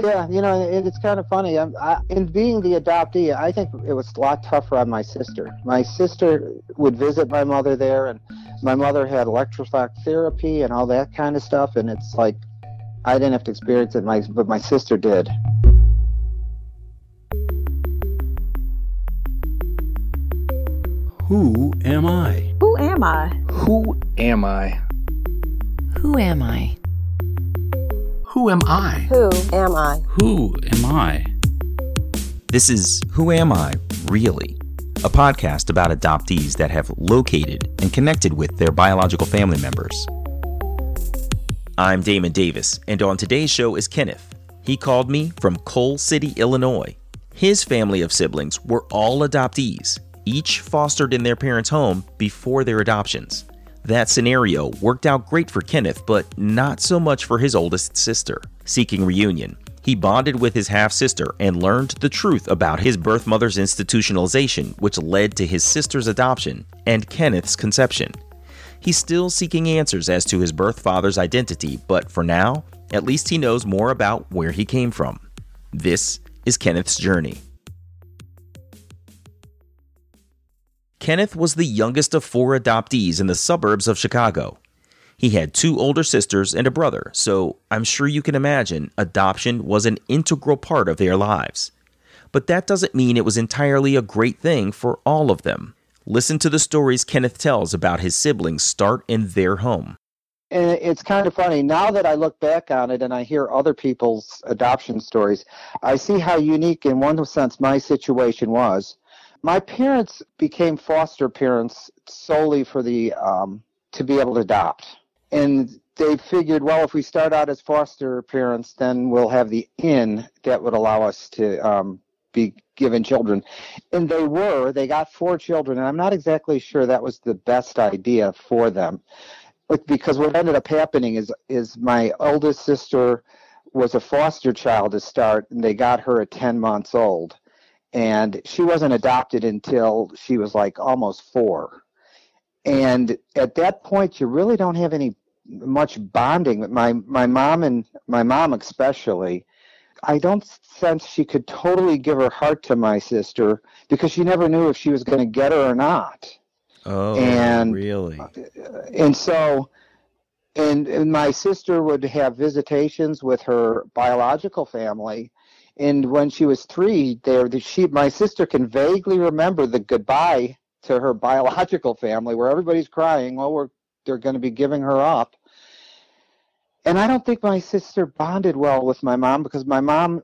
Yeah, you know, it, it's kind of funny. I'm, I, in being the adoptee, I think it was a lot tougher on my sister. My sister would visit my mother there, and my mother had electroshock therapy and all that kind of stuff. And it's like I didn't have to experience it, my but my sister did. Who am I? Who am I? Who am I? Who am I? Who am I? Who am I? Who am I? This is Who Am I, Really? A podcast about adoptees that have located and connected with their biological family members. I'm Damon Davis, and on today's show is Kenneth. He called me from Coal City, Illinois. His family of siblings were all adoptees, each fostered in their parents' home before their adoptions. That scenario worked out great for Kenneth, but not so much for his oldest sister. Seeking reunion, he bonded with his half sister and learned the truth about his birth mother's institutionalization, which led to his sister's adoption and Kenneth's conception. He's still seeking answers as to his birth father's identity, but for now, at least he knows more about where he came from. This is Kenneth's journey. Kenneth was the youngest of four adoptees in the suburbs of Chicago. He had two older sisters and a brother, so I'm sure you can imagine adoption was an integral part of their lives. But that doesn't mean it was entirely a great thing for all of them. Listen to the stories Kenneth tells about his siblings' start in their home. And it's kind of funny now that I look back on it and I hear other people's adoption stories. I see how unique, in one sense, my situation was. My parents became foster parents solely for the um, to be able to adopt, and they figured, well, if we start out as foster parents, then we'll have the in that would allow us to um, be given children. And they were. They got four children, and I'm not exactly sure that was the best idea for them, because what ended up happening is is my oldest sister was a foster child to start, and they got her at 10 months old and she wasn't adopted until she was like almost four. And at that point, you really don't have any much bonding. My my mom and my mom especially, I don't sense she could totally give her heart to my sister because she never knew if she was going to get her or not. Oh, and really? Uh, and so, and, and my sister would have visitations with her biological family, and when she was three, there the she my sister can vaguely remember the goodbye to her biological family, where everybody's crying. Well, we're they're going to be giving her up. And I don't think my sister bonded well with my mom because my mom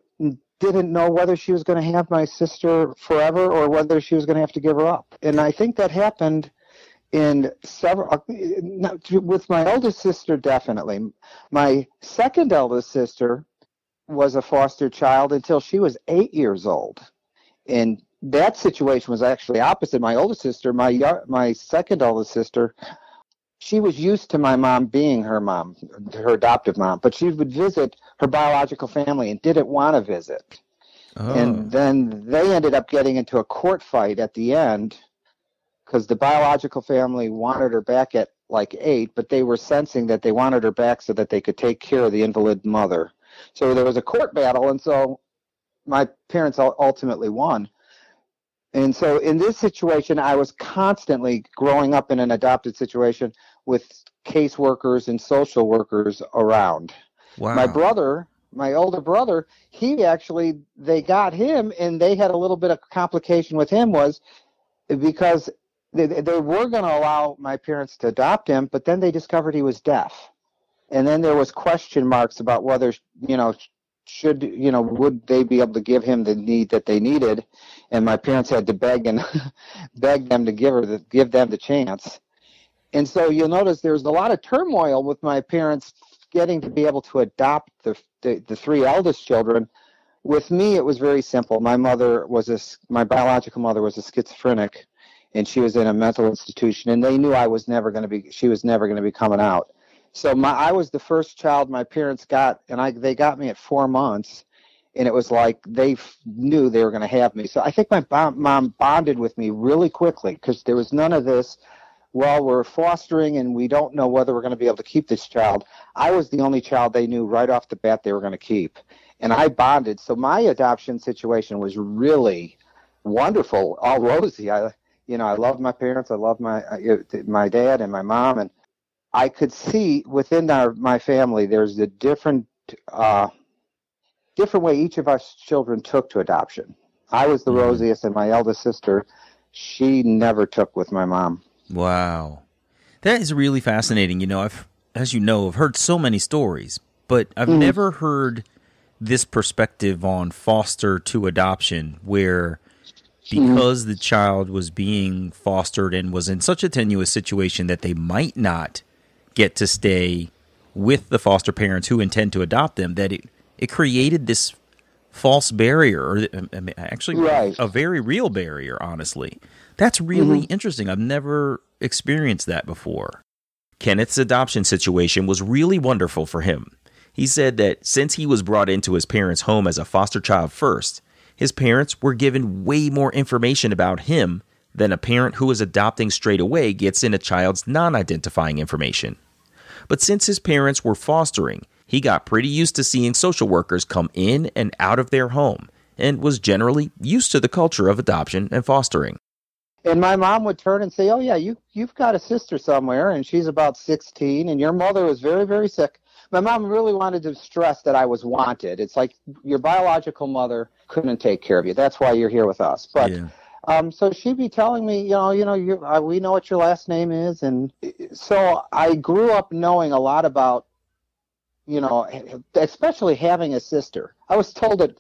didn't know whether she was going to have my sister forever or whether she was going to have to give her up. And I think that happened in several uh, with my oldest sister definitely. My second eldest sister was a foster child until she was eight years old. And that situation was actually opposite. My older sister, my my second oldest sister, she was used to my mom being her mom, her adoptive mom, but she would visit her biological family and didn't want to visit. Oh. And then they ended up getting into a court fight at the end because the biological family wanted her back at like eight, but they were sensing that they wanted her back so that they could take care of the invalid mother. So there was a court battle, and so my parents ultimately won. And so in this situation, I was constantly growing up in an adopted situation with caseworkers and social workers around. Wow. My brother, my older brother, he actually they got him, and they had a little bit of complication with him was because they, they were going to allow my parents to adopt him, but then they discovered he was deaf and then there was question marks about whether you know should you know would they be able to give him the need that they needed? And my parents had to beg and beg them to give her the, give them the chance. And so you'll notice there's a lot of turmoil with my parents getting to be able to adopt the the, the three eldest children. With me it was very simple. My mother was a my biological mother was a schizophrenic and she was in a mental institution and they knew i was never going to be she was never going to be coming out so my I was the first child my parents got, and I they got me at four months, and it was like they knew they were going to have me. So I think my mom bonded with me really quickly because there was none of this. Well, we're fostering, and we don't know whether we're going to be able to keep this child. I was the only child they knew right off the bat they were going to keep, and I bonded. So my adoption situation was really wonderful, all rosy. I, you know, I loved my parents. I loved my uh, my dad and my mom, and I could see within our my family there's a different uh, different way each of our children took to adoption. I was the Mhm. rosiest, and my eldest sister, she never took with my mom. Wow. That is really fascinating. You know, I've as you know, I've heard so many stories, but I've Mhm. never heard this perspective on foster to adoption where because the child was being fostered and was in such a tenuous situation that they might not get to stay with the foster parents who intend to adopt them that it it created this false barrier or I mean, actually Right. a very real barrier honestly. That's really mm-hmm. interesting. I've never experienced that before. Kenneth's adoption situation was really wonderful for him. He said that since he was brought into his parents home as a foster child first his parents were given way more information about him than a parent who is adopting straight away gets in a child's non-identifying information but since his parents were fostering, he got pretty used to seeing social workers come in and out of their home and was generally used to the culture of adoption and fostering. And my mom would turn and say, "Oh yeah, you you've got a sister somewhere, and she's about 16, and your mother was very very sick." My mom really wanted to stress that I was wanted. It's like your biological mother couldn't take care of you. That's why you're here with us. But yeah. Um, so she'd be telling me, you know, you know, you uh, we know what your last name is, and so I grew up knowing a lot about, you know, especially having a sister. I was told at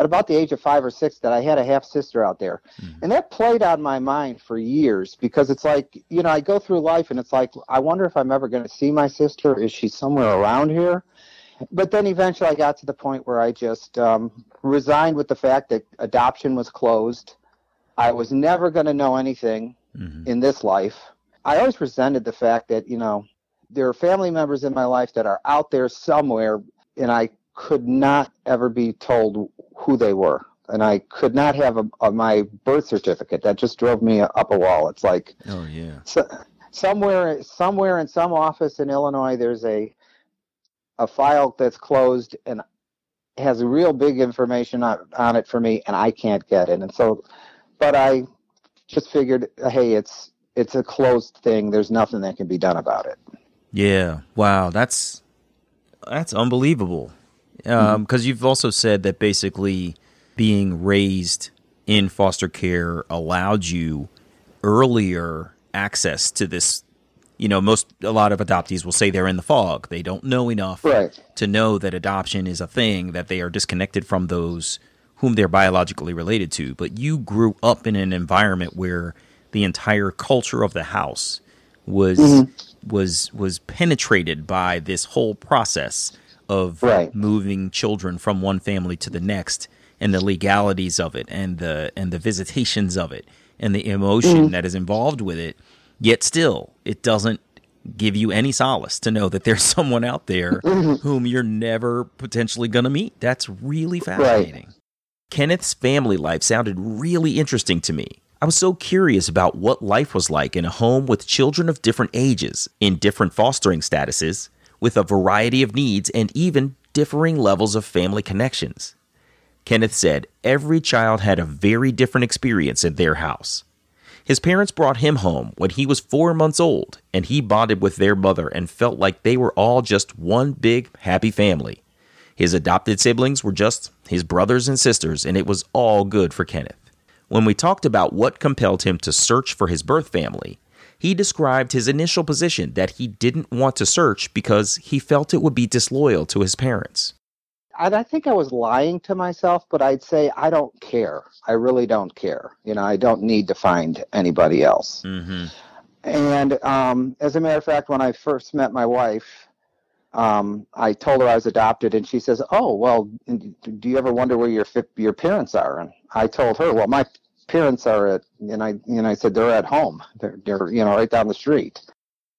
at about the age of five or six that I had a half sister out there, and that played on my mind for years because it's like, you know, I go through life and it's like, I wonder if I'm ever going to see my sister. Is she somewhere around here? But then eventually I got to the point where I just um, resigned with the fact that adoption was closed. I was never going to know anything Mhm. in this life. I always resented the fact that, you know, there are family members in my life that are out there somewhere and I could not ever be told who they were. And I could not have a, a, my birth certificate. That just drove me up a wall. It's like Oh yeah. so, somewhere, somewhere in some office in Illinois, there's a a file that's closed and has real big information on, on it for me, and I can't get it. And so, but I just figured, hey, it's it's a closed thing. There's nothing that can be done about it. Yeah. Wow. That's that's unbelievable. Um, mm-hmm. Because you've also said that basically being raised in foster care allowed you earlier access to this. You know, most a lot of adoptees will say they're in the fog. They don't know enough Right. to know that adoption is a thing that they are disconnected from those whom they're biologically related to. But you grew up in an environment where the entire culture of the house was mm-hmm. was was penetrated by this whole process of Right. moving children from one family to the next and the legalities of it and the and the visitations of it and the emotion mm-hmm. that is involved with it. Yet still it doesn't give you any solace to know that there's someone out there mm-hmm. whom you're never potentially going to meet. That's really fascinating Kenneth's family life sounded really interesting to me. I was so curious about what life was like in a home with children of different ages, in different fostering statuses, with a variety of needs and even differing levels of family connections. Kenneth said every child had a very different experience in their house. His parents brought him home when he was four months old, and he bonded with their mother and felt like they were all just one big, happy family. His adopted siblings were just his brothers and sisters, and it was all good for Kenneth. When we talked about what compelled him to search for his birth family, he described his initial position that he didn't want to search because he felt it would be disloyal to his parents. I think I was lying to myself, but I'd say I don't care. I really don't care. You know, I don't need to find anybody else. Mm-hmm. And um, as a matter of fact, when I first met my wife, um, I told her I was adopted, and she says, "Oh, well, do you ever wonder where your your parents are?" And I told her, "Well, my parents are at," and I, and I said, "They're at home. They're, they're you know, right down the street."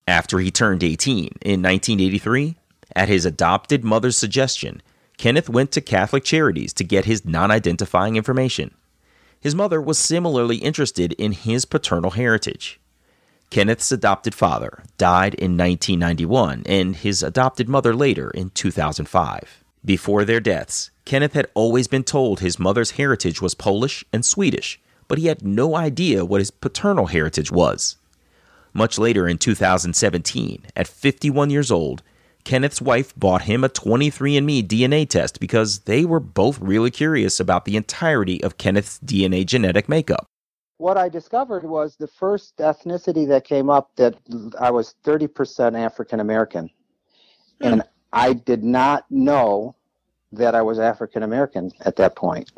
After he turned 18 in 1983, at his adopted mother's suggestion, Kenneth went to Catholic Charities to get his non identifying information. His mother was similarly interested in his paternal heritage. Kenneth's adopted father died in 1991 and his adopted mother later in 2005. Before their deaths, Kenneth had always been told his mother's heritage was Polish and Swedish, but he had no idea what his paternal heritage was. Much later in 2017, at 51 years old, Kenneth's wife bought him a 23andMe DNA test because they were both really curious about the entirety of Kenneth's DNA genetic makeup. What I discovered was the first ethnicity that came up that I was 30% African American. Hmm. And I did not know that I was African American at that point.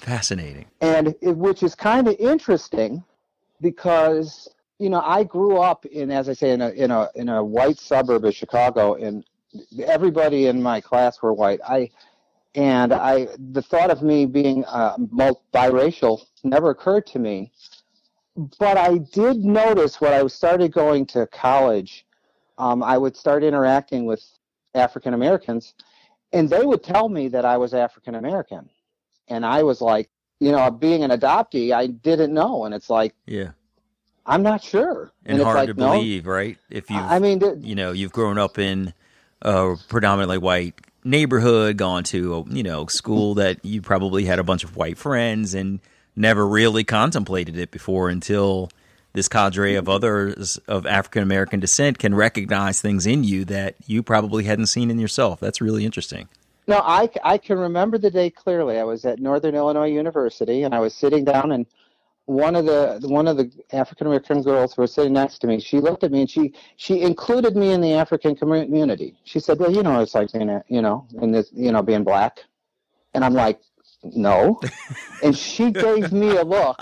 Fascinating. And it, which is kind of interesting because you know, I grew up in, as I say, in a in a in a white suburb of Chicago, and everybody in my class were white. I and I the thought of me being uh, biracial never occurred to me. But I did notice when I started going to college, um, I would start interacting with African Americans, and they would tell me that I was African American, and I was like, you know, being an adoptee, I didn't know, and it's like, yeah I'm not sure. And, and hard like, to no. believe, right? If you, I mean, th- you know, you've grown up in a predominantly white neighborhood, gone to a, you know school that you probably had a bunch of white friends, and never really contemplated it before until this cadre of others of African American descent can recognize things in you that you probably hadn't seen in yourself. That's really interesting. No, I, I can remember the day clearly. I was at Northern Illinois University, and I was sitting down and one of the one of the African American girls who was sitting next to me, she looked at me and she she included me in the African community. She said, "Well, you know, it's like being a, you know, in this, you know, being black," and I'm like, "No," and she gave me a look.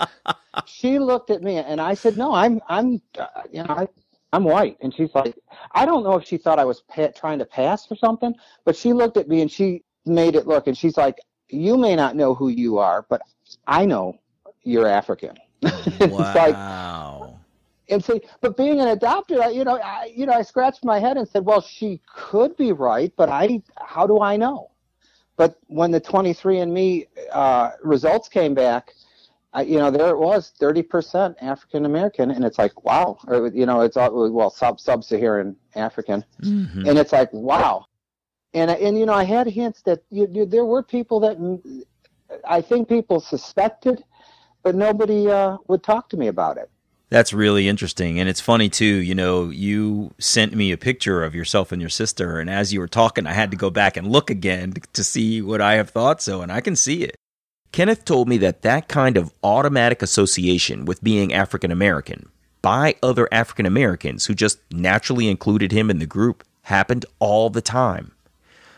She looked at me and I said, "No, I'm I'm uh, you know I." I'm white, and she's like, I don't know if she thought I was pa- trying to pass for something, but she looked at me and she made it look, and she's like, you may not know who you are, but I know you're African. wow. like, and see, but being an adopted, you know, I, you know, I scratched my head and said, well, she could be right, but I, how do I know? But when the 23andMe uh, results came back, I, you know, there it was, 30% African American, and it's like, wow, or, you know, it's all, well, sub sub-Saharan African, mm-hmm. and it's like, wow, and and you know, I had hints that you, you, there were people that I think people suspected but nobody uh, would talk to me about it. That's really interesting. And it's funny, too. You know, you sent me a picture of yourself and your sister. And as you were talking, I had to go back and look again to see what I have thought so. And I can see it. Kenneth told me that that kind of automatic association with being African American by other African Americans who just naturally included him in the group happened all the time.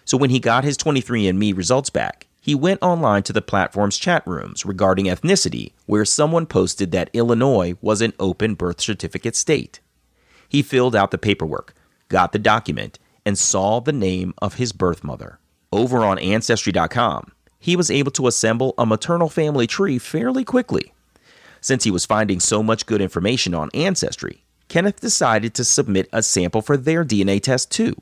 So when he got his 23andMe results back, he went online to the platform's chat rooms regarding ethnicity, where someone posted that Illinois was an open birth certificate state. He filled out the paperwork, got the document, and saw the name of his birth mother. Over on Ancestry.com, he was able to assemble a maternal family tree fairly quickly. Since he was finding so much good information on Ancestry, Kenneth decided to submit a sample for their DNA test too.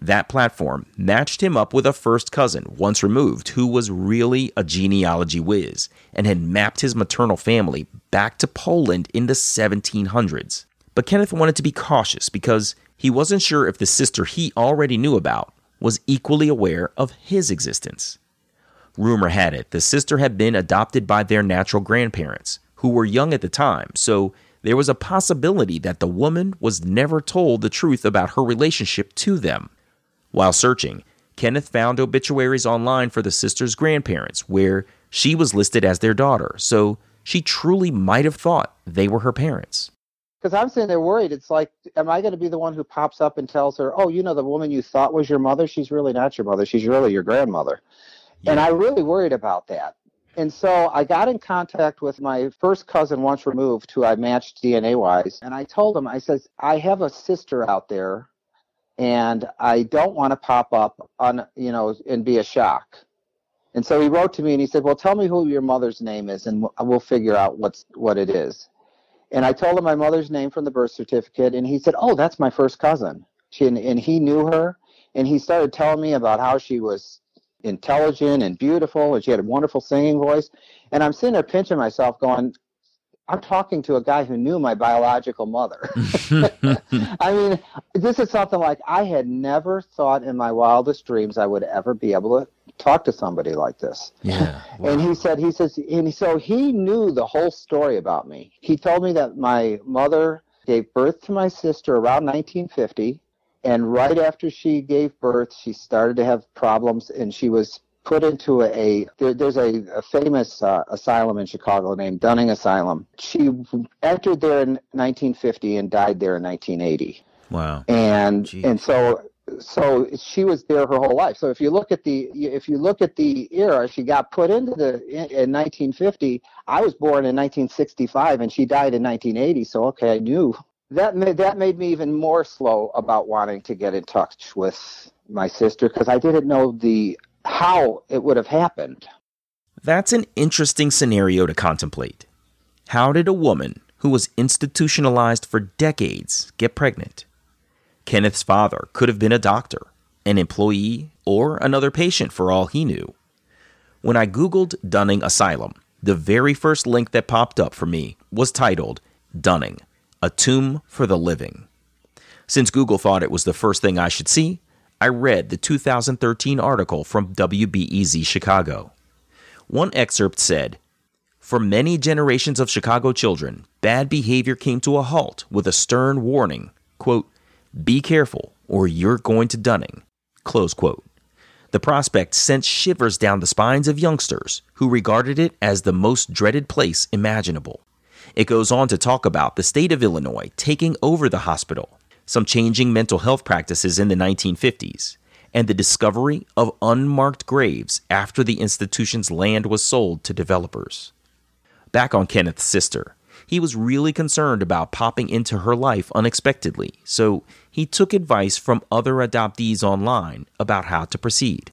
That platform matched him up with a first cousin, once removed, who was really a genealogy whiz and had mapped his maternal family back to Poland in the 1700s. But Kenneth wanted to be cautious because he wasn't sure if the sister he already knew about was equally aware of his existence. Rumor had it the sister had been adopted by their natural grandparents, who were young at the time, so there was a possibility that the woman was never told the truth about her relationship to them. While searching, Kenneth found obituaries online for the sister's grandparents where she was listed as their daughter, so she truly might have thought they were her parents. Because I'm sitting there worried. It's like, am I going to be the one who pops up and tells her, oh, you know, the woman you thought was your mother, she's really not your mother. She's really your grandmother. Yeah. And I really worried about that. And so I got in contact with my first cousin once removed, who I matched DNA wise. And I told him, I says, I have a sister out there and I don't want to pop up on you know and be a shock. And so he wrote to me and he said, "Well, tell me who your mother's name is, and we'll figure out what's what it is." And I told him my mother's name from the birth certificate, and he said, "Oh, that's my first cousin." She and, and he knew her, and he started telling me about how she was intelligent and beautiful, and she had a wonderful singing voice. And I'm sitting there pinching myself, going, I'm talking to a guy who knew my biological mother. I mean, this is something like I had never thought in my wildest dreams I would ever be able to talk to somebody like this. Yeah. And he said, he says, and so he knew the whole story about me. He told me that my mother gave birth to my sister around 1950. And right after she gave birth, she started to have problems and she was put into a, there, there's a, a famous uh, asylum in Chicago named Dunning Asylum. She entered there in 1950 and died there in 1980. Wow. And Jeez. and so so she was there her whole life. So if you look at the if you look at the era, she got put into the in, in 1950. I was born in 1965 and she died in 1980. So okay, I knew that made that made me even more slow about wanting to get in touch with my sister because I didn't know the how it would have happened. That's an interesting scenario to contemplate. How did a woman who was institutionalized for decades get pregnant? Kenneth's father could have been a doctor, an employee, or another patient for all he knew. When I Googled Dunning Asylum, the very first link that popped up for me was titled Dunning, a tomb for the living. Since Google thought it was the first thing I should see, I read the 2013 article from WBEZ Chicago. One excerpt said, For many generations of Chicago children, bad behavior came to a halt with a stern warning, quote, be careful or you're going to Dunning, close quote. The prospect sent shivers down the spines of youngsters who regarded it as the most dreaded place imaginable. It goes on to talk about the state of Illinois taking over the hospital, some changing mental health practices in the 1950s, and the discovery of unmarked graves after the institution's land was sold to developers. Back on Kenneth's sister, he was really concerned about popping into her life unexpectedly, so he took advice from other adoptees online about how to proceed.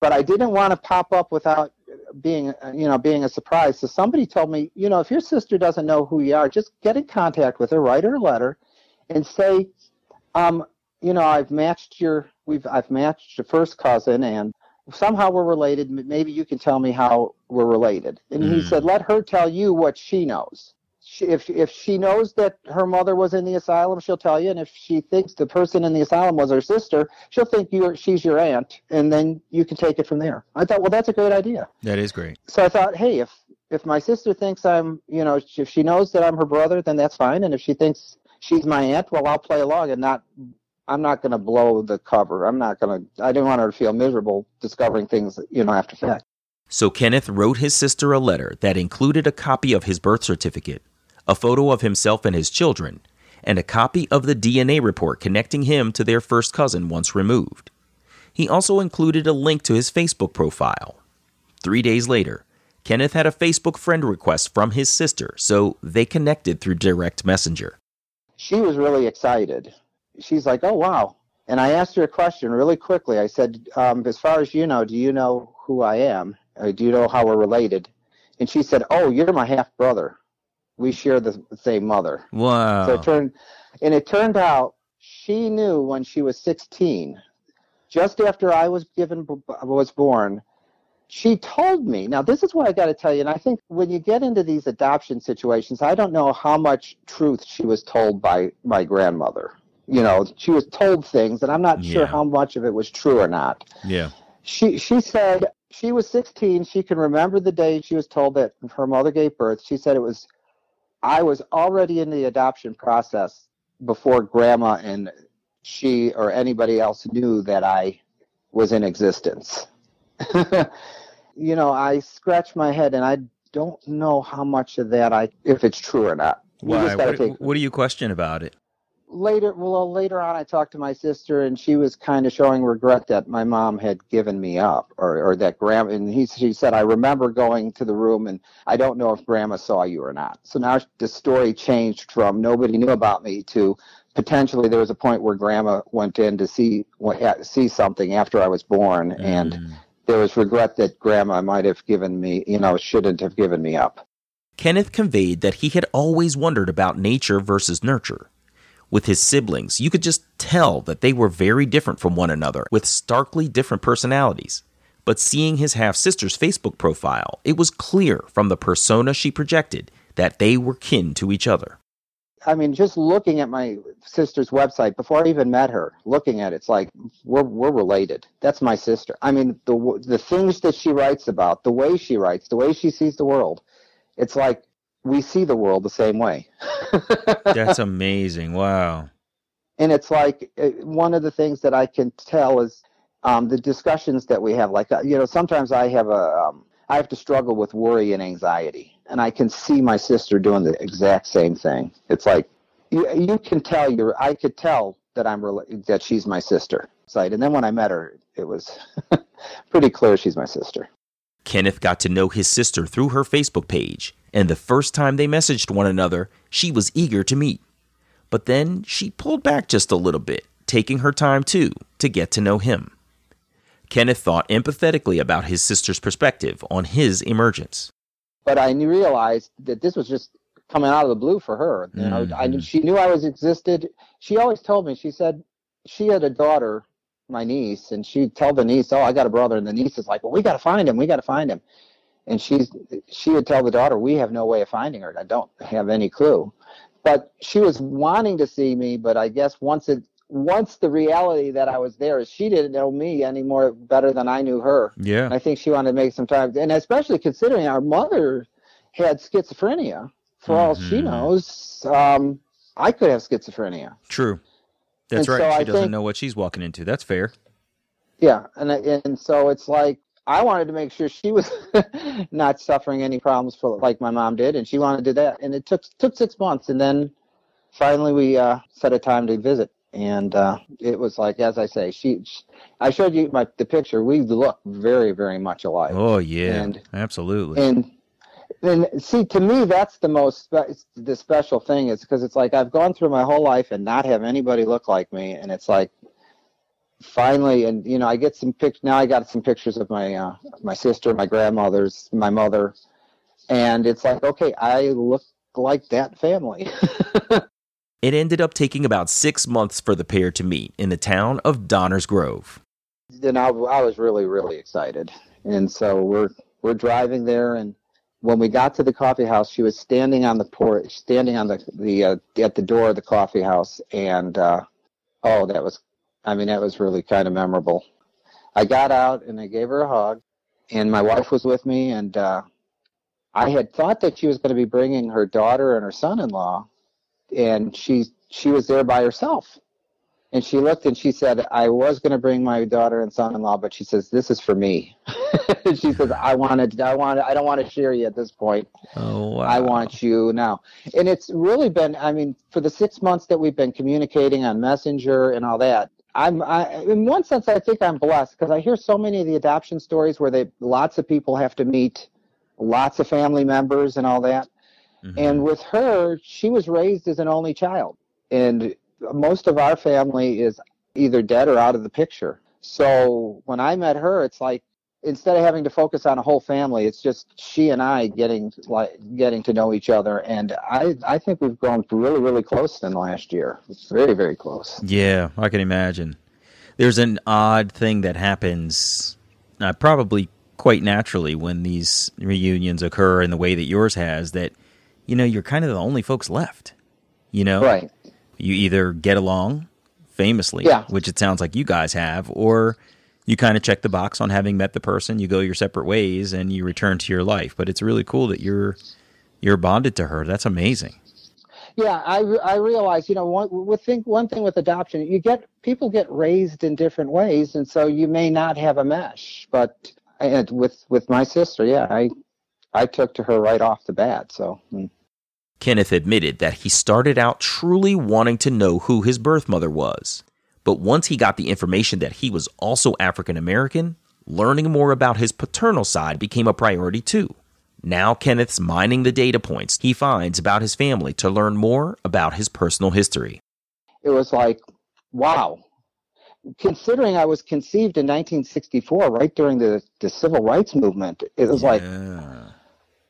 But I didn't want to pop up without being, you know, being a surprise. So somebody told me, you know, if your sister doesn't know who you are, just get in contact with her, write her a letter, and say, um, you know, I've matched your, we've, I've matched your first cousin, and somehow we're related. Maybe you can tell me how we're related. And he Mm. said, let her tell you what she knows. She, if if she knows that her mother was in the asylum, she'll tell you. And if she thinks the person in the asylum was her sister, she'll think you're she's your aunt, and then you can take it from there. I thought, well, that's a great idea. That is great. So I thought, hey, if if my sister thinks I'm, you know, if she knows that I'm her brother, then that's fine. And if she thinks she's my aunt, well, I'll play along and not. I'm not going to blow the cover. I'm not going to. I didn't want her to feel miserable discovering things, you know, after fact. So Kenneth wrote his sister a letter that included a copy of his birth certificate, a photo of himself and his children, and a copy of the DNA report connecting him to their first cousin once removed. He also included a link to his Facebook profile. Three days later, Kenneth had a Facebook friend request from his sister, so they connected through direct messenger. She was really excited. She's like, oh wow. And I asked her a question really quickly. I said, um, as far as you know, do you know who I am? Or do you know how we're related? And she said, oh, you're my half brother. We share the same mother. Wow. So it turned, and it turned out she knew when she was 16, just after I was given was born. She told me. Now this is what I got to tell you, and I think when you get into these adoption situations, I don't know how much truth she was told by my grandmother. You know, she was told things, and I'm not Yeah. sure how much of it was true or not yeah. she she said she was 16 she can remember the day she was told that her mother gave birth she said it was i was already in the adoption process before grandma and she or anybody else knew that i was in existence you know i scratch my head and i don't know how much of that i if it's true or not Why? What, take- what do you question about it? later well later on i talked to my sister and she was kind of showing regret that my mom had given me up or, or that grandma and he she said i remember going to the room and i don't know if grandma saw you or not so now the story changed from nobody knew about me to potentially there was a point where grandma went in to see see something after i was born and Mm. There was regret that grandma might have given me you know shouldn't have given me up Kenneth conveyed that he had always wondered about nature versus nurture. With his siblings, you could just tell that they were very different from one another with starkly different personalities. But seeing his half sister's Facebook profile, it was clear from the persona she projected that they were kin to each other. I mean, just looking at my sister's website before I even met her, looking at it, it's like we're we're related. That's my sister. I mean, the the things that she writes about, the way she writes, the way she sees the world, it's like we see the world the same way. That's amazing. Wow. And it's like uh, one of the things that I can tell is um, the discussions that we have. Like, uh, you know, sometimes I have a, um, I have to struggle with worry and anxiety, and I can see my sister doing the exact same thing. It's like you, you can tell you're. I could tell that I'm that she's my sister. And then when I met her, it was pretty clear she's my sister. Kenneth got to know his sister through her Facebook page, and the first time they messaged one another, she was eager to meet. But then she pulled back just a little bit, taking her time too to get to know him. Kenneth thought empathetically about his sister's perspective on his emergence. But I realized that this was just coming out of the blue for her. You know, mm-hmm. I, she knew I was existed. She always told me. She said she had a daughter, my niece, and she'd tell the niece, "Oh, I got a brother," and the niece is like, "Well, we got to find him. We got to find him." And she's she would tell the daughter, "We have no way of finding her. I don't have any clue." But she was wanting to see me, but I guess once it once the reality that I was there is she didn't know me any more better than I knew her. Yeah. I think she wanted to make some time, and especially considering our mother had schizophrenia. For mm-hmm. all she mm-hmm. knows, um, I could have schizophrenia. True. That's and right. So she I doesn't think, know what she's walking into. That's fair. Yeah, and and so it's like I wanted to make sure she was not suffering any problems for like my mom did, and she wanted to do that. And it took took six months, and then finally we uh, set a time to visit and uh, it was like as I say, she, she, I showed you my the picture. We look very, very much alike. Oh yeah, and, absolutely. And and see, to me, that's the most spe- the special thing is because it's like I've gone through my whole life and not have anybody look like me, and it's like finally, and you know, I get some pic. Now I got some pictures of my uh, my sister, my grandmother's, my mother, and it's like okay, I look like that family. It ended up taking about six months for the pair to meet in the town of Downers Grove. And I, I was really, really excited. And so we're we're driving there, and when we got to the coffee house, she was standing on the porch, standing on the the uh, at the door of the coffee house, and uh, oh, that was, I mean, that was really kind of memorable. I got out and I gave her a hug, and my wife was with me, and uh, I had thought that she was going to be bringing her daughter and her son-in-law, and she she was there by herself. And she looked and she said i was going to bring my daughter and son-in-law but she says this is for me. She says i wanted i want i don't want to share you at this point. Oh wow. i want you now. And it's really been i mean for the six months that we've been communicating on messenger and all that i'm I, in one sense i think i'm blessed because i hear so many of the adoption stories where they lots of people have to meet lots of family members and all that Mm-hmm. And with her, she was raised as an only child. And most of our family is either dead or out of the picture. So when I met her, it's like instead of having to focus on a whole family, it's just she and I getting like getting to know each other. And I I think we've grown really really close in the last year. It's very very close. Yeah, I can imagine. There's an odd thing that happens, uh, probably quite naturally, when these reunions occur in the way that yours has. That you know, you're kind of the only folks left. You know, right? You either get along famously, yeah. which it sounds like you guys have, or you kind of check the box on having met the person. You go your separate ways and you return to your life. But it's really cool that you're you're bonded to her. That's amazing. Yeah, I, I realize, you know, one, with think, one thing with adoption, you get people get raised in different ways, and so you may not have a mesh. But and with with my sister, yeah, I I took to her right off the bat. So. Hmm. Kenneth admitted that he started out truly wanting to know who his birth mother was. But once he got the information that he was also African American, learning more about his paternal side became a priority too. Now Kenneth's mining the data points he finds about his family to learn more about his personal history. It was like, wow. Considering I was conceived in 1964, right during the, the civil rights movement, it was yeah. like,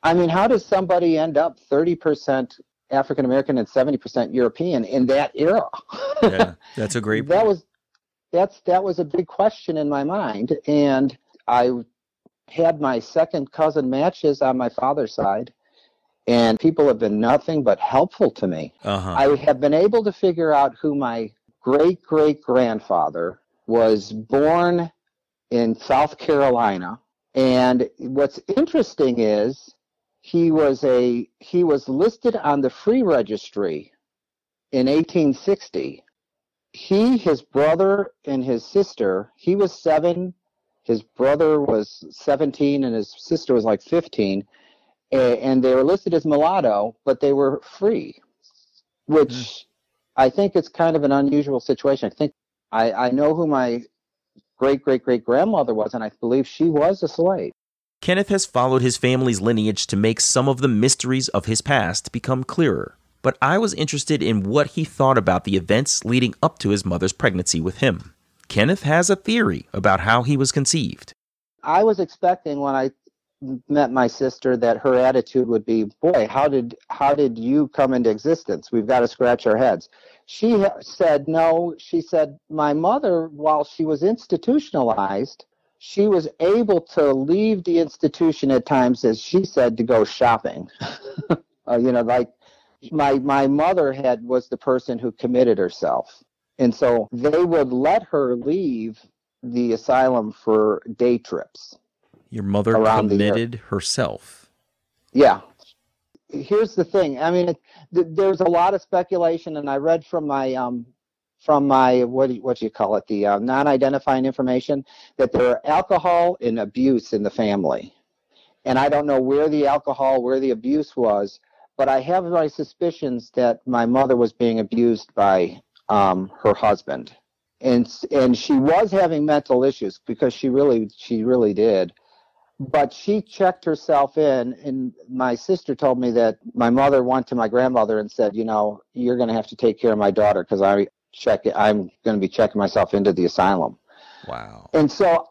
I mean, how does somebody end up 30% African American and 70% European in that era? yeah, that's a great That was that's that was a big question in my mind and I had my second cousin matches on my father's side and people have been nothing but helpful to me. Uh-huh. I have been able to figure out who my great great grandfather was born in South Carolina. And what's interesting is he was a he was listed on the free registry in 1860. He, his brother, and his sister. He was seven. His brother was 17, and his sister was like 15. And they were listed as mulatto, but they were free, which mm. I think it's kind of an unusual situation. I think I, I know who my great great great grandmother was, and I believe she was a slave. Kenneth has followed his family's lineage to make some of the mysteries of his past become clearer but I was interested in what he thought about the events leading up to his mother's pregnancy with him. Kenneth has a theory about how he was conceived. I was expecting when I met my sister that her attitude would be, "Boy, how did how did you come into existence? We've got to scratch our heads." She said, "No." She said, "My mother, while she was institutionalized, she was able to leave the institution at times, as she said, to go shopping. uh, you know, like my my mother had was the person who committed herself. And so they would let her leave the asylum for day trips your mother committed herself. Yeah. Here's the thing. I mean it, th- there's a lot of speculation and i read from my um from my what do you, what do you call it? The uh, non-identifying information that there are alcohol and abuse in the family. And i don't know where the alcohol where the abuse was but I have my suspicions that my mother was being abused by um, her husband, and and she was having mental issues because she really she really did. But she checked herself in, and my sister told me that my mother went to my grandmother and said, "You know, you're going to have to take care of my daughter because I check I'm going to be checking myself into the asylum." Wow. And so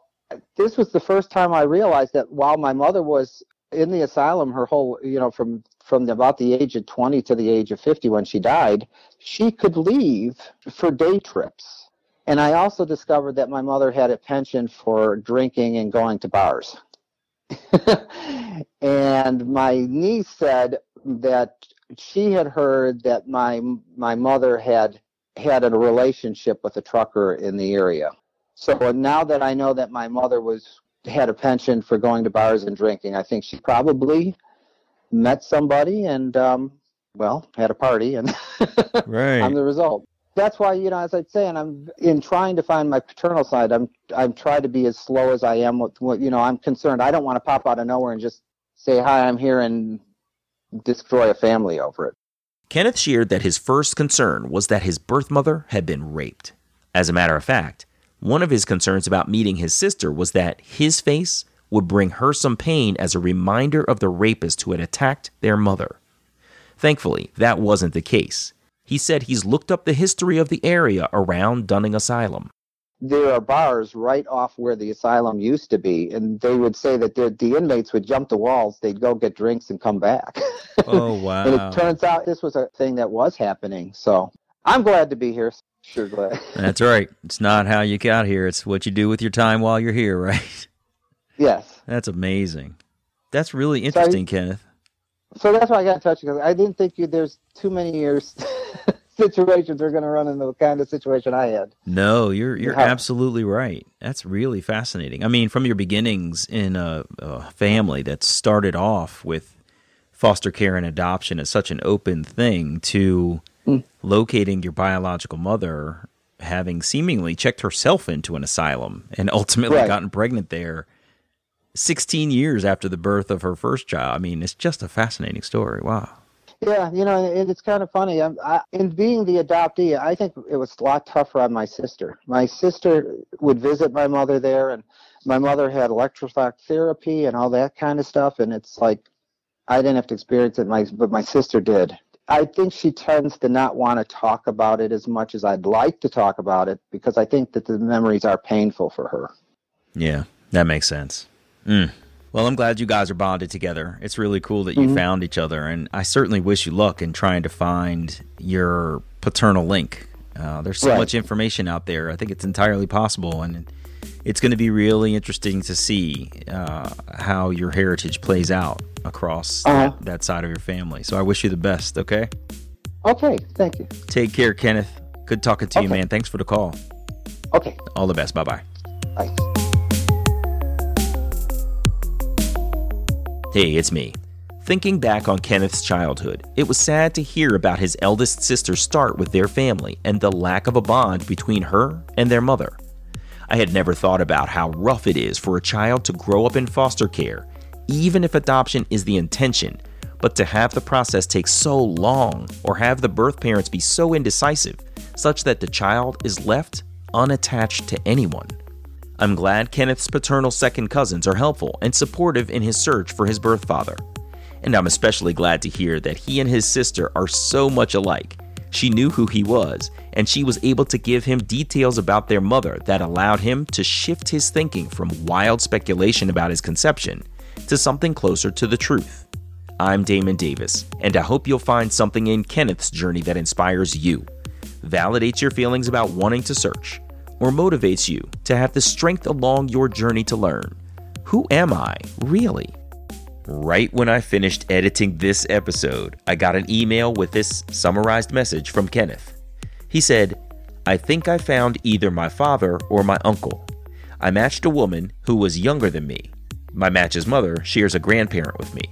this was the first time I realized that while my mother was in the asylum her whole you know from from about the age of 20 to the age of 50 when she died she could leave for day trips and i also discovered that my mother had a penchant for drinking and going to bars and my niece said that she had heard that my my mother had had a relationship with a trucker in the area so now that i know that my mother was had a penchant for going to bars and drinking. I think she probably met somebody and, um, well, had a party, and right. I'm the result. That's why, you know, as I'd say, and I'm in trying to find my paternal side. I'm I'm trying to be as slow as I am with what you know. I'm concerned. I don't want to pop out of nowhere and just say hi, I'm here, and destroy a family over it. Kenneth shared that his first concern was that his birth mother had been raped. As a matter of fact, one of his concerns about meeting his sister was that his face would bring her some pain as a reminder of the rapist who had attacked their mother. Thankfully, that wasn't the case. He said he's looked up the history of the area around Dunning Asylum. There are bars right off where the asylum used to be, and they would say that the, the inmates would jump the walls, they'd go get drinks and come back. Oh, wow. and it turns out this was a thing that was happening. So I'm glad to be here. Sure glad. That's right. It's not how you got here, it's what you do with your time while you're here, right? Yes. That's amazing. That's really interesting, so, Kenneth. So that's why I got in touch because I didn't think you, there's too many years situations are going to run into the kind of situation I had. No, you're you're How? absolutely right. That's really fascinating. I mean, from your beginnings in a, a family that started off with foster care and adoption as such an open thing to mm. locating your biological mother having seemingly checked herself into an asylum and ultimately right. gotten pregnant there 16 years after the birth of her first child. I mean, it's just a fascinating story. Wow. Yeah, you know, it's kind of funny. I, in being the adoptee, I think it was a lot tougher on my sister. My sister would visit my mother there, and my mother had electroshock therapy and all that kind of stuff. And it's like I didn't have to experience it, my but my sister did. I think she tends to not want to talk about it as much as I'd like to talk about it because I think that the memories are painful for her. Yeah, that makes sense. Mm. Well, I'm glad you guys are bonded together. It's really cool that you mm-hmm. found each other, and I certainly wish you luck in trying to find your paternal link. Uh, there's so right. much information out there. I think it's entirely possible, and it's going to be really interesting to see uh, how your heritage plays out across Uh-huh. that side of your family. So I wish you the best, okay? Okay, thank you. Take care, Kenneth. Good talking to you, man. Thanks for the call. Okay, All the best. Bye bye. bye. Hey, it's me. Thinking back on Kenneth's childhood, it was sad to hear about his eldest sister's start with their family and the lack of a bond between her and their mother. I had never thought about how rough it is for a child to grow up in foster care, even if adoption is the intention, but to have the process take so long or have the birth parents be so indecisive such that the child is left unattached to anyone. I'm glad Kenneth's paternal second cousins are helpful and supportive in his search for his birth father. And I'm especially glad to hear that he and his sister are so much alike. She knew who he was, and she was able to give him details about their mother that allowed him to shift his thinking from wild speculation about his conception to something closer to the truth. I'm Damon Davis, and I hope you'll find something in Kenneth's journey that inspires you, validates your feelings about wanting to search, or motivates you to have the strength along your journey to learn who am I really? Right when I finished editing this episode, I got an email with this summarized message from Kenneth. He said, I think I found either my father or my uncle. I matched a woman who was younger than me. My match's mother shares a grandparent with me.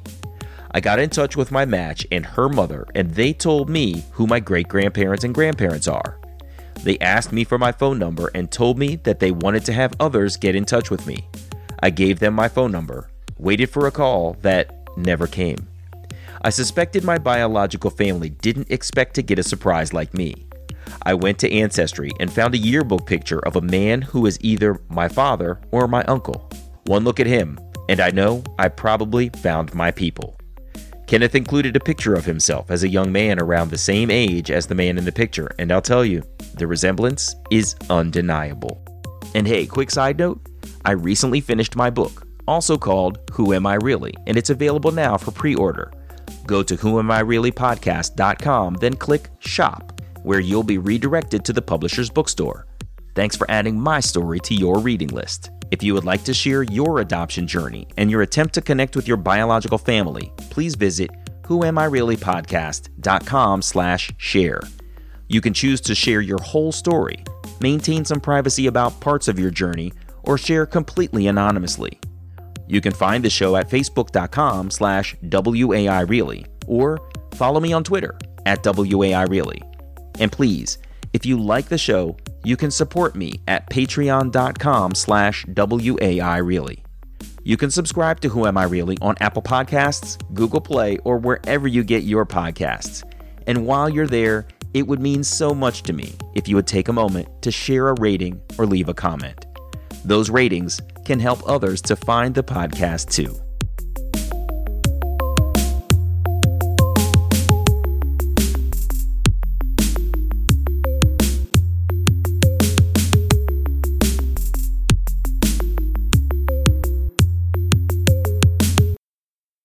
I got in touch with my match and her mother, and they told me who my great grandparents and grandparents are. They asked me for my phone number and told me that they wanted to have others get in touch with me. I gave them my phone number, waited for a call that never came. I suspected my biological family didn't expect to get a surprise like me. I went to Ancestry and found a yearbook picture of a man who is either my father or my uncle. One look at him, and I know I probably found my people. Kenneth included a picture of himself as a young man around the same age as the man in the picture, and I'll tell you, the resemblance is undeniable. And hey, quick side note I recently finished my book, also called Who Am I Really, and it's available now for pre order. Go to whoamireallypodcast.com, then click Shop, where you'll be redirected to the publisher's bookstore. Thanks for adding my story to your reading list. If you would like to share your adoption journey and your attempt to connect with your biological family, please visit whoamireallypodcast.com slash share. You can choose to share your whole story, maintain some privacy about parts of your journey, or share completely anonymously. You can find the show at facebook.com slash WAIReally or follow me on Twitter at WAIReally. And please, if you like the show, you can support me at patreon.com slash WAIReally. You can subscribe to Who Am I Really on Apple Podcasts, Google Play, or wherever you get your podcasts. And while you're there, it would mean so much to me if you would take a moment to share a rating or leave a comment. Those ratings can help others to find the podcast too.